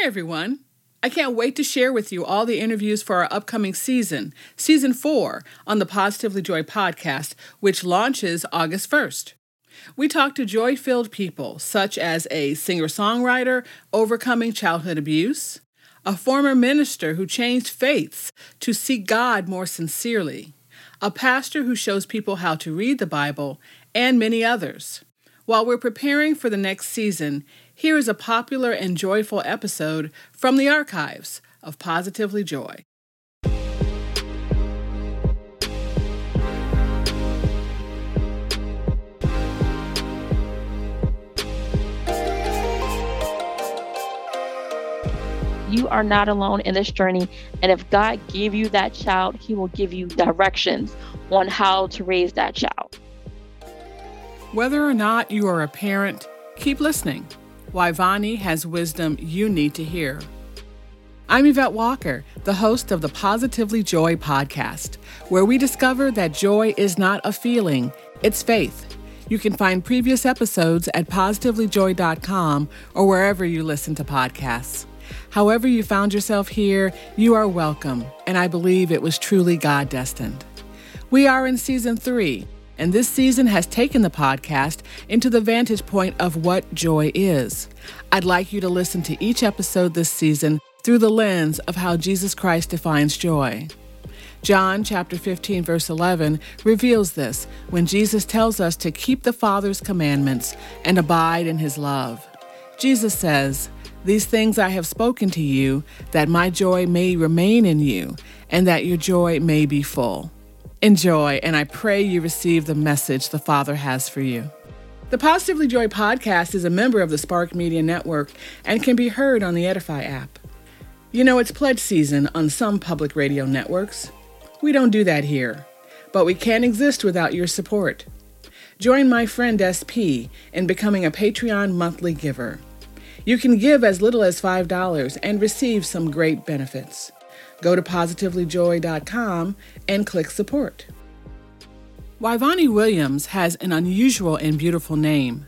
Hi, everyone. I can't wait to share with you all the interviews for our upcoming season, season four, on the Positively Joy podcast, which launches August 1st. We talk to joy filled people, such as a singer songwriter overcoming childhood abuse, a former minister who changed faiths to seek God more sincerely, a pastor who shows people how to read the Bible, and many others. While we're preparing for the next season, here is a popular and joyful episode from the archives of Positively Joy. You are not alone in this journey. And if God gave you that child, He will give you directions on how to raise that child. Whether or not you are a parent, keep listening Wyvonne has wisdom you need to hear. I'm Yvette Walker, the host of the Positively Joy podcast, where we discover that joy is not a feeling, it's faith. You can find previous episodes at positivelyjoy.com or wherever you listen to podcasts. However, you found yourself here, you are welcome, and I believe it was truly God destined. We are in season three and this season has taken the podcast into the vantage point of what joy is. I'd like you to listen to each episode this season through the lens of how Jesus Christ defines joy. John chapter 15 verse 11 reveals this when Jesus tells us to keep the Father's commandments and abide in his love. Jesus says, "These things I have spoken to you that my joy may remain in you and that your joy may be full." Enjoy, and I pray you receive the message the Father has for you. The Positively Joy podcast is a member of the Spark Media Network and can be heard on the Edify app. You know, it's pledge season on some public radio networks. We don't do that here, but we can't exist without your support. Join my friend SP in becoming a Patreon monthly giver. You can give as little as $5 and receive some great benefits. Go to positivelyjoy.com and click support. Wyvonne Williams has an unusual and beautiful name.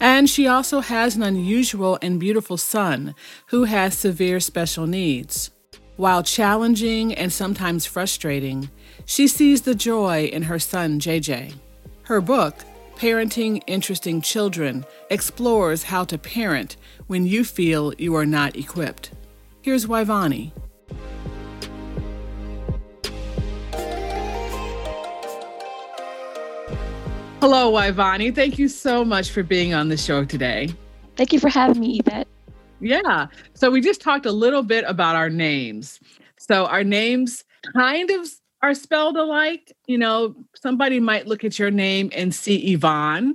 And she also has an unusual and beautiful son who has severe special needs. While challenging and sometimes frustrating, she sees the joy in her son JJ. Her book, Parenting Interesting Children, explores how to parent when you feel you are not equipped. Here's Wyvonne. Hello, Wyvonne. Thank you so much for being on the show today. Thank you for having me, Yvette. Yeah. So we just talked a little bit about our names. So our names kind of are spelled alike. You know, somebody might look at your name and see Yvonne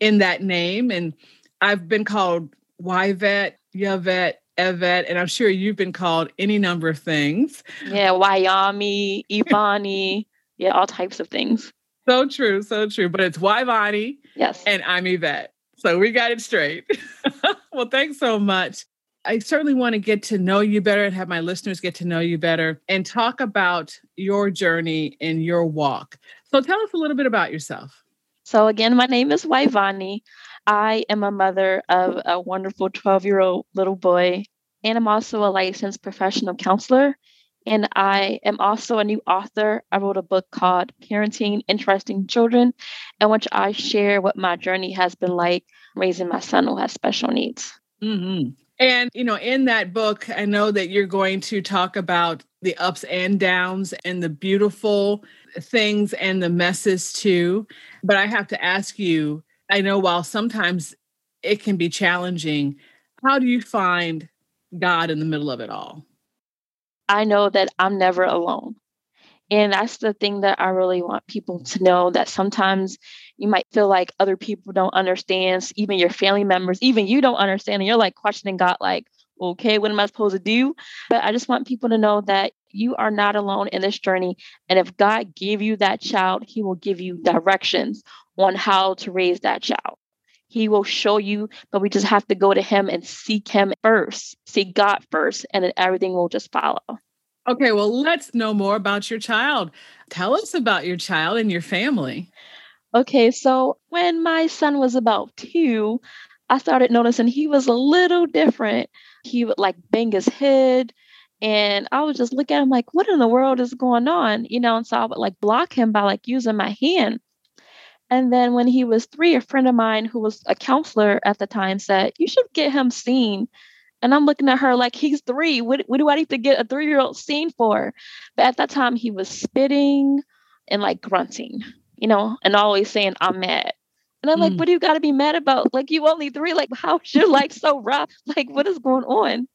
in that name. And I've been called Yvette, Yvette, Evette, and I'm sure you've been called any number of things. Yeah, Wyami, Ivani, yeah, all types of things. So true, so true. But it's Wyvonne. Yes. And I'm Yvette. So we got it straight. well, thanks so much. I certainly want to get to know you better and have my listeners get to know you better and talk about your journey and your walk. So tell us a little bit about yourself. So, again, my name is Wyvonne. I am a mother of a wonderful 12 year old little boy, and I'm also a licensed professional counselor and I am also a new author. I wrote a book called Parenting Interesting Children, in which I share what my journey has been like raising my son who has special needs. Mm-hmm. And, you know, in that book, I know that you're going to talk about the ups and downs and the beautiful things and the messes too. But I have to ask you I know while sometimes it can be challenging, how do you find God in the middle of it all? I know that I'm never alone. And that's the thing that I really want people to know that sometimes you might feel like other people don't understand, even your family members, even you don't understand. And you're like questioning God, like, okay, what am I supposed to do? But I just want people to know that you are not alone in this journey. And if God gave you that child, He will give you directions on how to raise that child. He will show you, but we just have to go to Him and seek Him first, seek God first, and then everything will just follow. Okay, well, let's know more about your child. Tell us about your child and your family. Okay, so when my son was about two, I started noticing he was a little different. he would like bang his head. And I would just look at him like, what in the world is going on? You know, and so I would like block him by like using my hand. And then when he was three, a friend of mine who was a counselor at the time said, You should get him seen. And I'm looking at her like he's three. What, what do I need to get a three year old seen for? But at that time, he was spitting and like grunting, you know, and always saying, I'm mad. And I'm mm. like, what do you got to be mad about? Like, you only three. Like, how's your life so rough? Like, what is going on?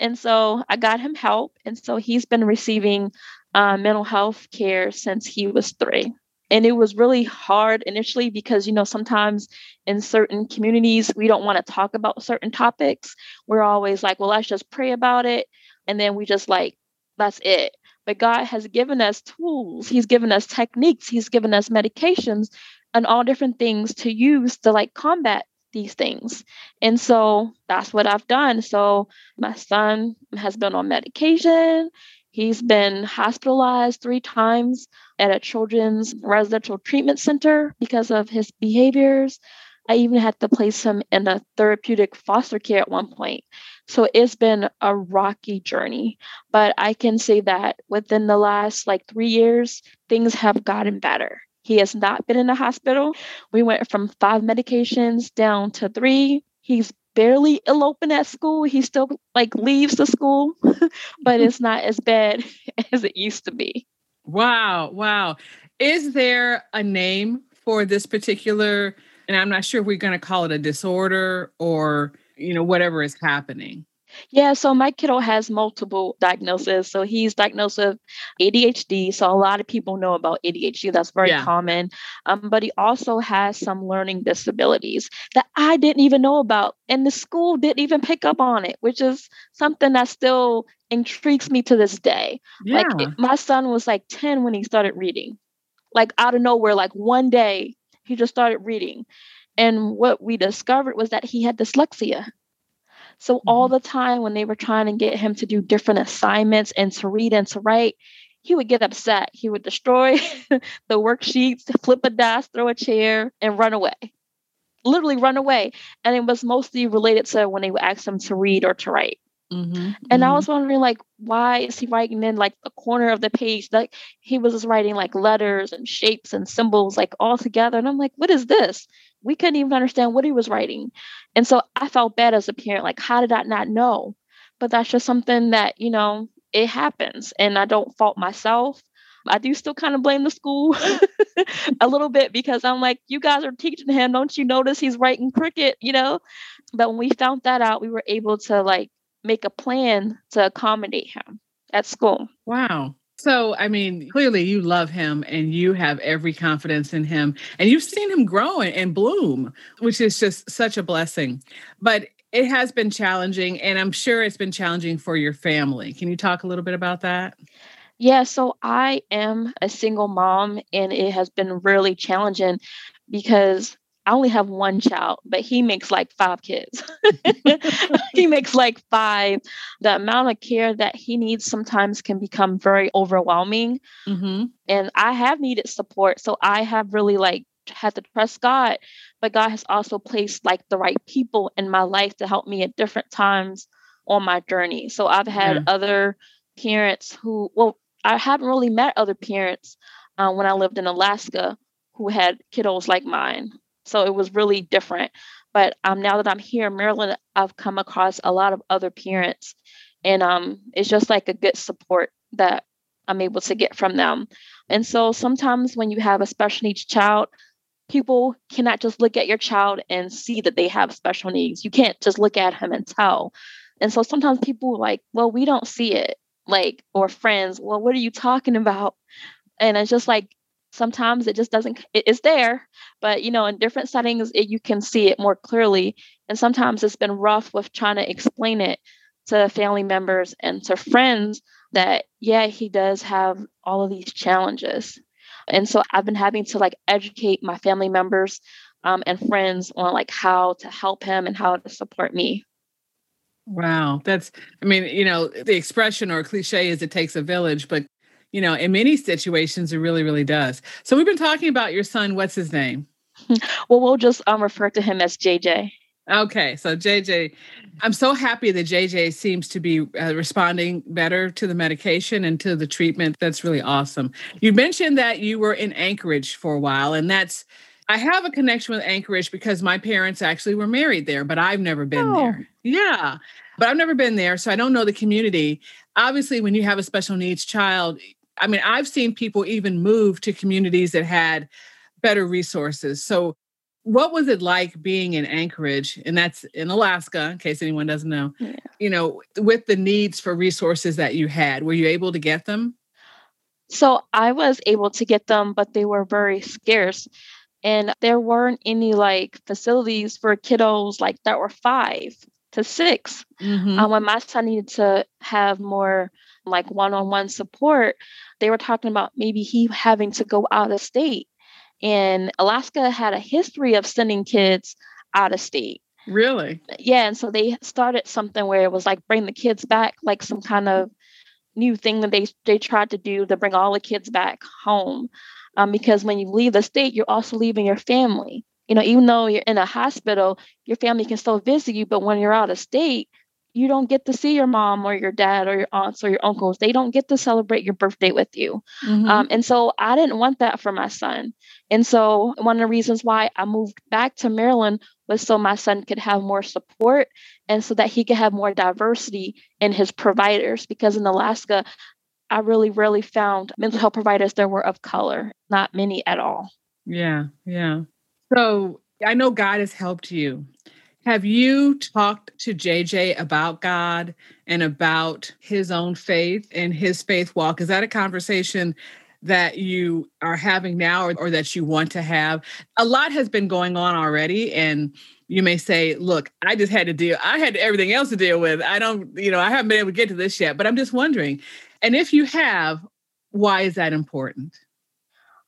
And so I got him help. And so he's been receiving uh, mental health care since he was three and it was really hard initially because you know sometimes in certain communities we don't want to talk about certain topics. We're always like well let's just pray about it and then we just like that's it. But god has given us tools. He's given us techniques. He's given us medications and all different things to use to like combat these things. And so that's what i've done. So my son has been on medication. He's been hospitalized three times at a children's residential treatment center because of his behaviors. I even had to place him in a therapeutic foster care at one point. So it's been a rocky journey. But I can say that within the last like three years, things have gotten better. He has not been in the hospital. We went from five medications down to three. He's barely eloping at school. He still like leaves the school, but mm-hmm. it's not as bad as it used to be. Wow, wow. Is there a name for this particular and I'm not sure if we're going to call it a disorder or you know whatever is happening. Yeah, so my kiddo has multiple diagnoses. So he's diagnosed with ADHD. So a lot of people know about ADHD. That's very yeah. common. Um, but he also has some learning disabilities that I didn't even know about. And the school didn't even pick up on it, which is something that still intrigues me to this day. Yeah. Like it, my son was like 10 when he started reading. Like out of nowhere, like one day he just started reading. And what we discovered was that he had dyslexia. So all mm-hmm. the time when they were trying to get him to do different assignments and to read and to write, he would get upset. He would destroy the worksheets, flip a desk, throw a chair, and run away. Literally run away. And it was mostly related to when they would ask him to read or to write. Mm-hmm, and mm-hmm. I was wondering, like, why is he writing in like the corner of the page? Like he was just writing like letters and shapes and symbols like all together. And I'm like, what is this? We couldn't even understand what he was writing. And so I felt bad as a parent. Like, how did I not know? But that's just something that, you know, it happens. And I don't fault myself. I do still kind of blame the school a little bit because I'm like, you guys are teaching him. Don't you notice he's writing cricket, you know? But when we found that out, we were able to like make a plan to accommodate him at school. Wow. So, I mean, clearly you love him and you have every confidence in him, and you've seen him grow and bloom, which is just such a blessing. But it has been challenging, and I'm sure it's been challenging for your family. Can you talk a little bit about that? Yeah, so I am a single mom, and it has been really challenging because I only have one child, but he makes like five kids. he makes like five. The amount of care that he needs sometimes can become very overwhelming. Mm-hmm. And I have needed support. So I have really like had to trust God, but God has also placed like the right people in my life to help me at different times on my journey. So I've had yeah. other parents who, well, I haven't really met other parents uh, when I lived in Alaska who had kiddos like mine. So it was really different. But um, now that I'm here in Maryland, I've come across a lot of other parents, and um, it's just like a good support that I'm able to get from them. And so sometimes when you have a special needs child, people cannot just look at your child and see that they have special needs. You can't just look at him and tell. And so sometimes people like, well, we don't see it. Like, or friends, well, what are you talking about? And it's just like sometimes it just doesn't it's there but you know in different settings it, you can see it more clearly and sometimes it's been rough with trying to explain it to family members and to friends that yeah he does have all of these challenges. And so i've been having to like educate my family members um, and friends on like how to help him and how to support me. Wow, that's I mean, you know, the expression or cliche is it takes a village, but you know, in many situations, it really, really does. So we've been talking about your son. What's his name? well, we'll just um, refer to him as JJ. Okay, so JJ, I'm so happy that JJ seems to be uh, responding better to the medication and to the treatment. That's really awesome. You mentioned that you were in Anchorage for a while, and that's I have a connection with Anchorage because my parents actually were married there, but I've never been oh. there. Yeah, but I've never been there, so I don't know the community. Obviously, when you have a special needs child, I mean, I've seen people even move to communities that had better resources. So what was it like being in Anchorage, and that's in Alaska, in case anyone doesn't know, yeah. you know, with the needs for resources that you had? Were you able to get them? So I was able to get them, but they were very scarce. And there weren't any like facilities for kiddos like that were five to 6 mm-hmm. um, when my son needed to have more like one-on-one support, they were talking about maybe he having to go out of state and Alaska had a history of sending kids out of state. Really? Yeah. And so they started something where it was like bring the kids back, like some kind of new thing that they they tried to do to bring all the kids back home. Um, because when you leave the state, you're also leaving your family. You know, even though you're in a hospital, your family can still visit you, but when you're out of state, you don't get to see your mom or your dad or your aunts or your uncles. They don't get to celebrate your birthday with you. Mm-hmm. Um, and so I didn't want that for my son. And so one of the reasons why I moved back to Maryland was so my son could have more support and so that he could have more diversity in his providers. Because in Alaska, I really, really found mental health providers that were of color, not many at all. Yeah, yeah. So I know God has helped you have you talked to JJ about God and about his own faith and his faith walk? Is that a conversation that you are having now or, or, that you want to have? A lot has been going on already. And you may say, look, I just had to deal, I had everything else to deal with. I don't, you know, I haven't been able to get to this yet, but I'm just wondering. And if you have, why is that important?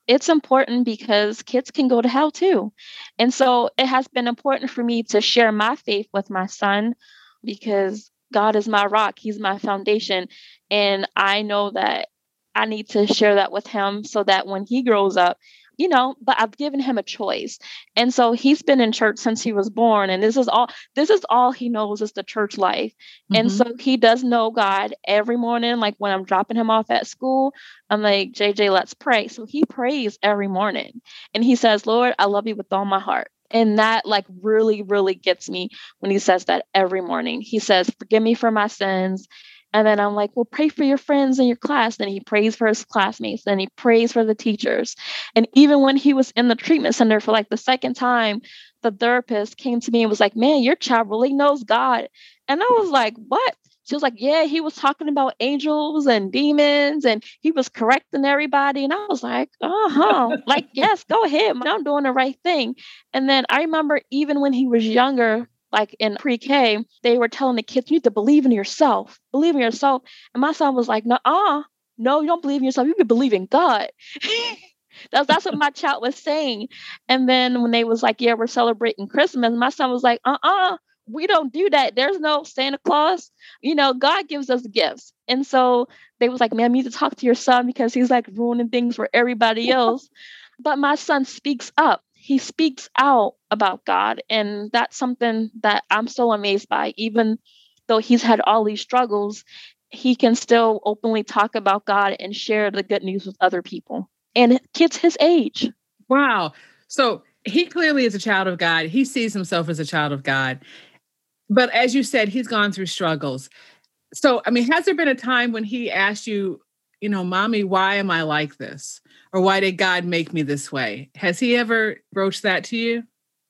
It's important because kids can go to hell too. And so it has been important for me to share my faith with my son because God is my rock, He's my foundation. And I know that I need to share that with him so that when he grows up, you know, but I've given him a choice. And so he's been in church since he was born and this is all this is all he knows is the church life. Mm-hmm. And so he does know God every morning like when I'm dropping him off at school, I'm like, "JJ, let's pray." So he prays every morning. And he says, "Lord, I love you with all my heart." And that like really really gets me when he says that every morning. He says, "Forgive me for my sins." And then I'm like, well, pray for your friends in your class. Then he prays for his classmates. Then he prays for the teachers. And even when he was in the treatment center for like the second time, the therapist came to me and was like, man, your child really knows God. And I was like, what? She was like, yeah, he was talking about angels and demons and he was correcting everybody. And I was like, uh huh. like, yes, go ahead. I'm doing the right thing. And then I remember even when he was younger, like in pre-K, they were telling the kids, you need to believe in yourself, believe in yourself. And my son was like, no, no, you don't believe in yourself. You can believe in God. that's that's what my child was saying. And then when they was like, yeah, we're celebrating Christmas, my son was like, uh-uh, we don't do that. There's no Santa Claus. You know, God gives us gifts. And so they was like, man, you need to talk to your son because he's like ruining things for everybody else. but my son speaks up he speaks out about God. And that's something that I'm so amazed by. Even though he's had all these struggles, he can still openly talk about God and share the good news with other people and kids his age. Wow. So he clearly is a child of God. He sees himself as a child of God. But as you said, he's gone through struggles. So, I mean, has there been a time when he asked you, you know, mommy, why am I like this? Or why did God make me this way? Has he ever broached that to you?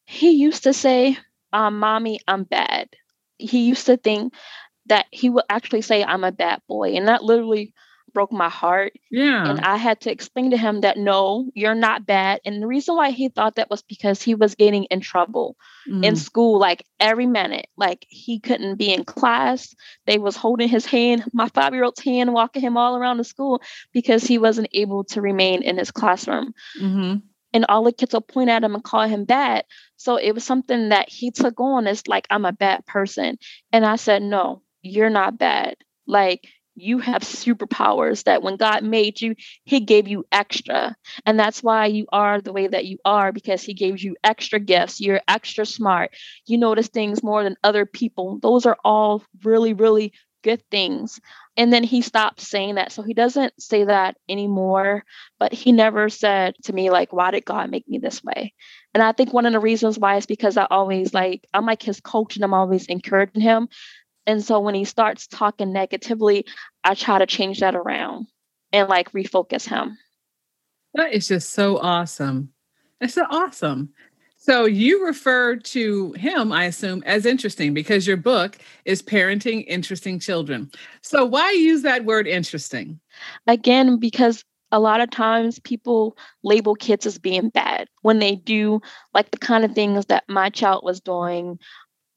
He used to say, um, mommy, I'm bad. He used to think that he would actually say, I'm a bad boy. And that literally broke my heart. Yeah. And I had to explain to him that no, you're not bad. And the reason why he thought that was because he was getting in trouble mm. in school like every minute. Like he couldn't be in class. They was holding his hand, my five-year-old's hand, walking him all around the school because he wasn't able to remain in his classroom. Mm-hmm. And all the kids will point at him and call him bad. So it was something that he took on as like, I'm a bad person. And I said, no, you're not bad. Like you have superpowers that when God made you, He gave you extra. And that's why you are the way that you are because He gave you extra gifts. You're extra smart. You notice things more than other people. Those are all really, really good things. And then he stopped saying that. So he doesn't say that anymore. But he never said to me, like, why did God make me this way? And I think one of the reasons why is because I always like, I'm like his coach and I'm always encouraging him. And so when he starts talking negatively, I try to change that around and like refocus him. That is just so awesome. That's so awesome. So you refer to him, I assume, as interesting because your book is Parenting Interesting Children. So why use that word interesting? Again, because a lot of times people label kids as being bad when they do like the kind of things that my child was doing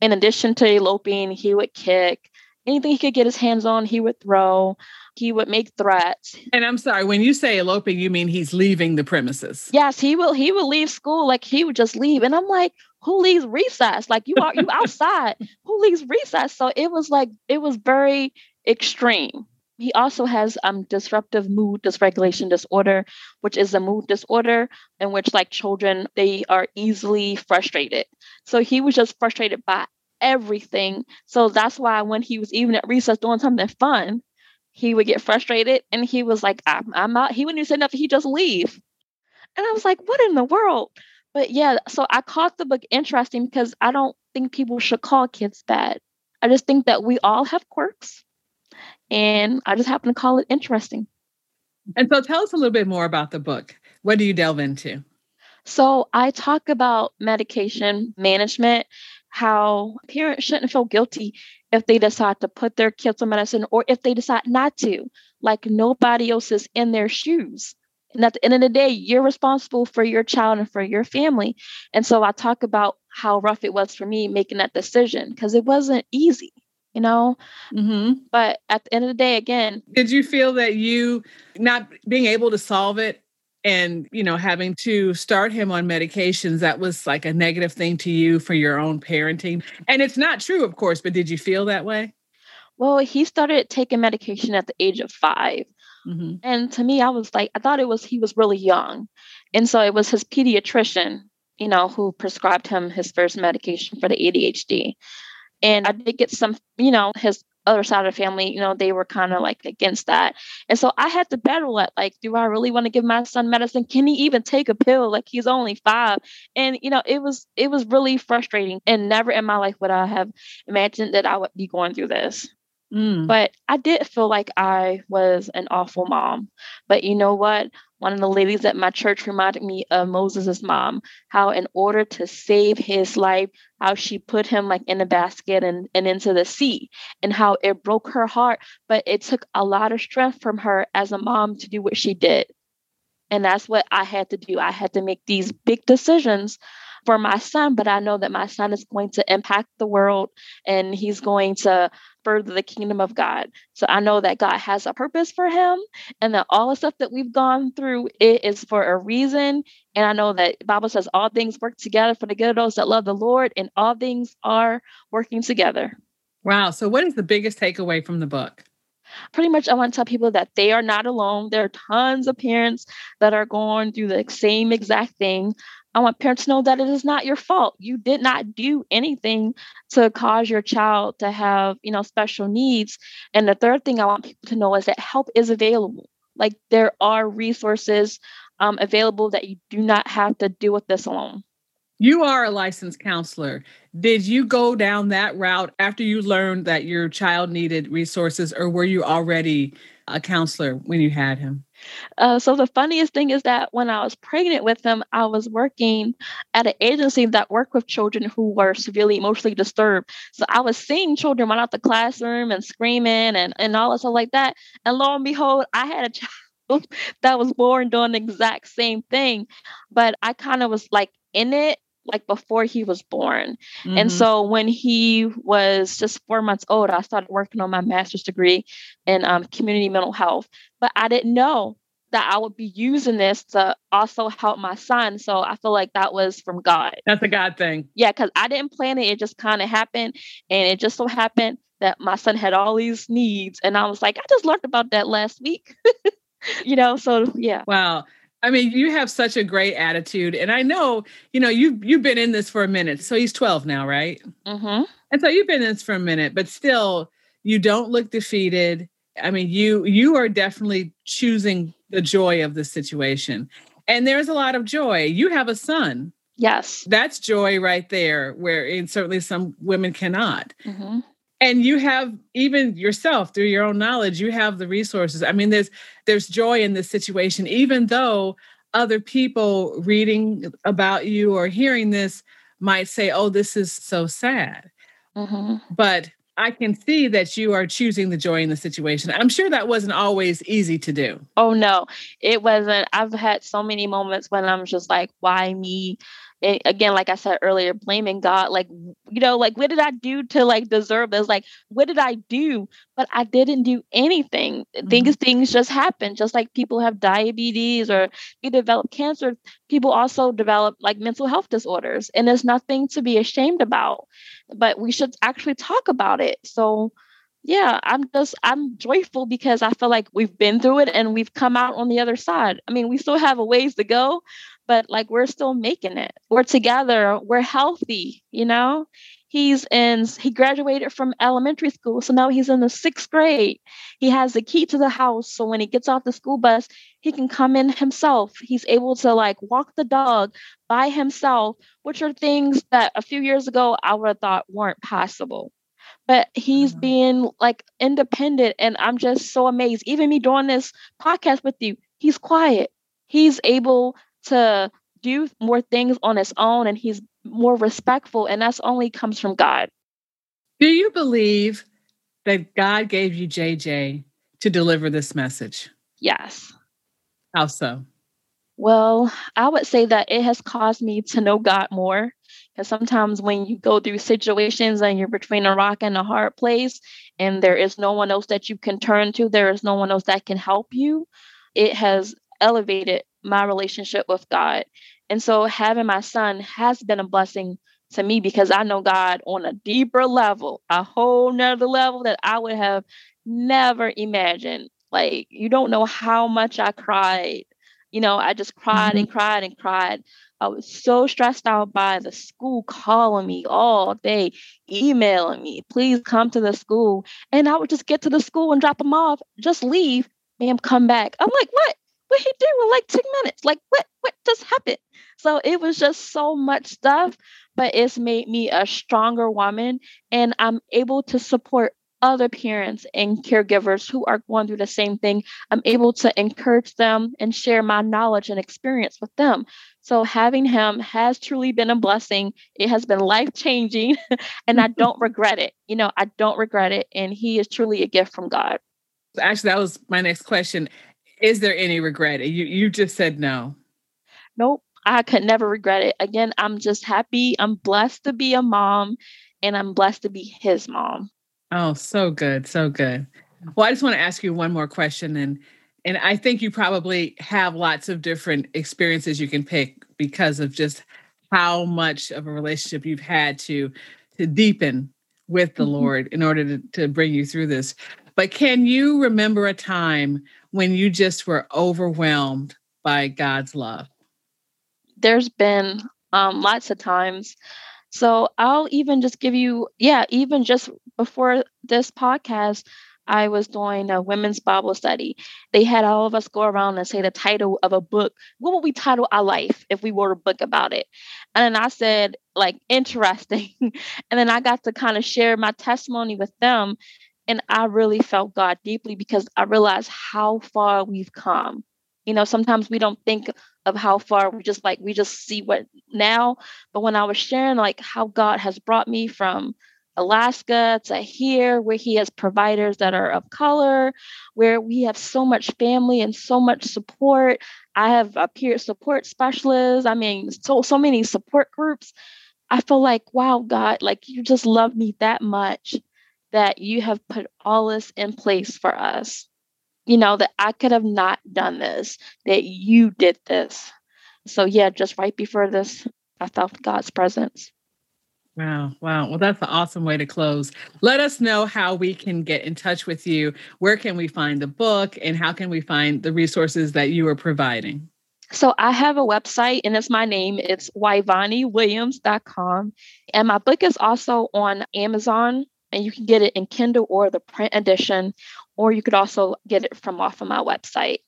in addition to eloping, he would kick. Anything he could get his hands on, he would throw. He would make threats. And I'm sorry, when you say eloping, you mean he's leaving the premises? Yes, he will. He would leave school like he would just leave, and I'm like, who leaves recess? Like you are you outside? who leaves recess? So it was like it was very extreme. He also has um disruptive mood dysregulation disorder, which is a mood disorder in which like children they are easily frustrated. So he was just frustrated by everything. So that's why when he was even at recess doing something fun, he would get frustrated and he was like, I'm, I'm out. He wouldn't even say nothing. He just leave. And I was like, what in the world? But yeah, so I caught the book interesting because I don't think people should call kids bad. I just think that we all have quirks and I just happen to call it interesting. And so tell us a little bit more about the book. What do you delve into? So I talk about medication management, how parents shouldn't feel guilty if they decide to put their kids on medicine or if they decide not to. Like nobody else is in their shoes. And at the end of the day, you're responsible for your child and for your family. And so I talk about how rough it was for me making that decision because it wasn't easy you know? Mm-hmm. but at the end of the day again did you feel that you not being able to solve it and you know having to start him on medications that was like a negative thing to you for your own parenting? And it's not true of course but did you feel that way? Well he started taking medication at the age of 5 mm-hmm. and to me i was like i thought it was he was really young. And so it was his pediatrician you know who prescribed him his first medication for the adhd and I did get some, you know, his other side of the family, you know, they were kind of like against that. And so I had to battle it. Like, do I really want to give my son medicine? Can he even take a pill? Like he's only five. And you know, it was it was really frustrating. And never in my life would I have imagined that I would be going through this. Mm. But I did feel like I was an awful mom. But you know what? One of the ladies at my church reminded me of Moses' mom, how in order to save his life, how she put him like in a basket and, and into the sea, and how it broke her heart. But it took a lot of strength from her as a mom to do what she did. And that's what I had to do. I had to make these big decisions for my son, but I know that my son is going to impact the world and he's going to further the kingdom of God. So I know that God has a purpose for him and that all the stuff that we've gone through it is for a reason. And I know that Bible says all things work together for the good of those that love the Lord and all things are working together. Wow. So what is the biggest takeaway from the book? pretty much I want to tell people that they are not alone. There are tons of parents that are going through the same exact thing. I want parents to know that it is not your fault. You did not do anything to cause your child to have, you know, special needs. And the third thing I want people to know is that help is available. Like there are resources um, available that you do not have to deal with this alone. You are a licensed counselor. Did you go down that route after you learned that your child needed resources, or were you already a counselor when you had him? Uh, so the funniest thing is that when I was pregnant with him, I was working at an agency that worked with children who were severely emotionally disturbed. So I was seeing children run out the classroom and screaming and, and all that stuff like that. And lo and behold, I had a child that was born doing the exact same thing. But I kind of was like in it like before he was born. Mm-hmm. And so when he was just four months old, I started working on my master's degree in um, community mental health. But I didn't know that I would be using this to also help my son. So I feel like that was from God. That's a God thing. Yeah, because I didn't plan it. It just kind of happened. And it just so happened that my son had all these needs. And I was like, I just learned about that last week. you know, so yeah. Wow. I mean, you have such a great attitude, and I know, you know, you you've been in this for a minute. So he's twelve now, right? Mm-hmm. And so you've been in this for a minute, but still, you don't look defeated. I mean, you you are definitely choosing the joy of the situation, and there's a lot of joy. You have a son. Yes, that's joy right there. Where and certainly some women cannot. Mm-hmm and you have even yourself through your own knowledge you have the resources. I mean there's there's joy in this situation. Even though other people reading about you or hearing this might say oh this is so sad mm-hmm. but i can see that you are choosing the joy in the situation. I'm sure that wasn't always easy to do. Oh no. It wasn't. I've had so many moments when i'm just like why me it, again, like I said earlier, blaming God, like, you know, like, what did I do to like deserve this? Like, what did I do? But I didn't do anything. Mm-hmm. Things, things just happen. Just like people have diabetes or you develop cancer, people also develop like mental health disorders. And there's nothing to be ashamed about, but we should actually talk about it. So, yeah, I'm just I'm joyful because I feel like we've been through it and we've come out on the other side. I mean, we still have a ways to go, but like we're still making it. We're together, we're healthy, you know? He's in he graduated from elementary school, so now he's in the 6th grade. He has the key to the house, so when he gets off the school bus, he can come in himself. He's able to like walk the dog by himself, which are things that a few years ago I would have thought weren't possible but he's mm-hmm. being like independent and i'm just so amazed even me doing this podcast with you he's quiet he's able to do more things on his own and he's more respectful and that's only comes from god. Do you believe that god gave you jj to deliver this message? Yes. How so? Well i would say that it has caused me to know god more because sometimes when you go through situations and you're between a rock and a hard place and there is no one else that you can turn to there is no one else that can help you it has elevated my relationship with God. And so having my son has been a blessing to me because I know God on a deeper level, a whole nother level that I would have never imagined. Like, you don't know how much I cried. You know, I just cried mm-hmm. and cried and cried. I was so stressed out by the school calling me all day, emailing me, please come to the school. And I would just get to the school and drop them off, just leave, ma'am, come back. I'm like, what? What he did in like 10 minutes? Like what what just happened? So it was just so much stuff, but it's made me a stronger woman and I'm able to support other parents and caregivers who are going through the same thing. I'm able to encourage them and share my knowledge and experience with them. So having him has truly been a blessing. It has been life changing and I don't regret it. You know, I don't regret it. And he is truly a gift from God. Actually, that was my next question. Is there any regret? You you just said no. Nope. I could never regret it. Again, I'm just happy. I'm blessed to be a mom and I'm blessed to be his mom. Oh, so good. So good. Well, I just want to ask you one more question and and I think you probably have lots of different experiences you can pick because of just how much of a relationship you've had to to deepen with the mm-hmm. Lord in order to, to bring you through this. But can you remember a time when you just were overwhelmed by God's love? There's been um, lots of times. So I'll even just give you, yeah, even just before this podcast, I was doing a women's Bible study. They had all of us go around and say the title of a book. What would we title our life if we wrote a book about it? And then I said, like, interesting. and then I got to kind of share my testimony with them. And I really felt God deeply because I realized how far we've come. You know, sometimes we don't think of how far we just like, we just see what now. But when I was sharing, like, how God has brought me from Alaska to here, where He has providers that are of color, where we have so much family and so much support. I have a peer support specialist. I mean, so so many support groups. I feel like, wow, God, like you just love me that much that you have put all this in place for us. You know, that I could have not done this, that you did this. So, yeah, just right before this, I felt God's presence. Wow. Wow. Well, that's an awesome way to close. Let us know how we can get in touch with you. Where can we find the book and how can we find the resources that you are providing? So I have a website and it's my name. It's wyvonnewilliams.com. And my book is also on Amazon and you can get it in Kindle or the print edition, or you could also get it from off of my website.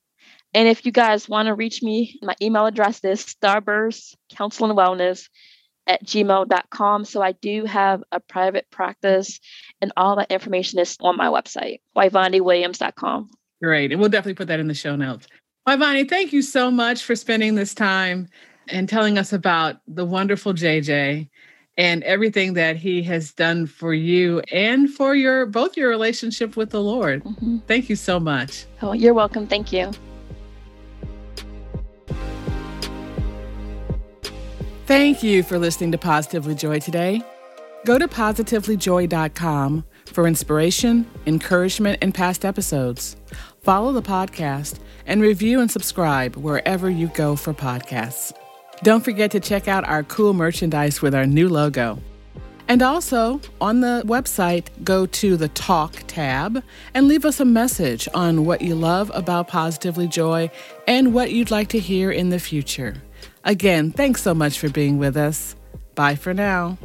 And if you guys want to reach me, my email address is starburst counsel and wellness at gmail.com. So I do have a private practice, and all that information is on my website, wyvonnewilliams.com. Great. And we'll definitely put that in the show notes. Yvonne, thank you so much for spending this time and telling us about the wonderful JJ and everything that he has done for you and for your both your relationship with the Lord. Mm-hmm. Thank you so much. Oh, you're welcome. Thank you. Thank you for listening to Positively Joy today. Go to positivelyjoy.com for inspiration, encouragement, and past episodes. Follow the podcast and review and subscribe wherever you go for podcasts. Don't forget to check out our cool merchandise with our new logo. And also, on the website, go to the Talk tab and leave us a message on what you love about Positively Joy and what you'd like to hear in the future. Again, thanks so much for being with us. Bye for now.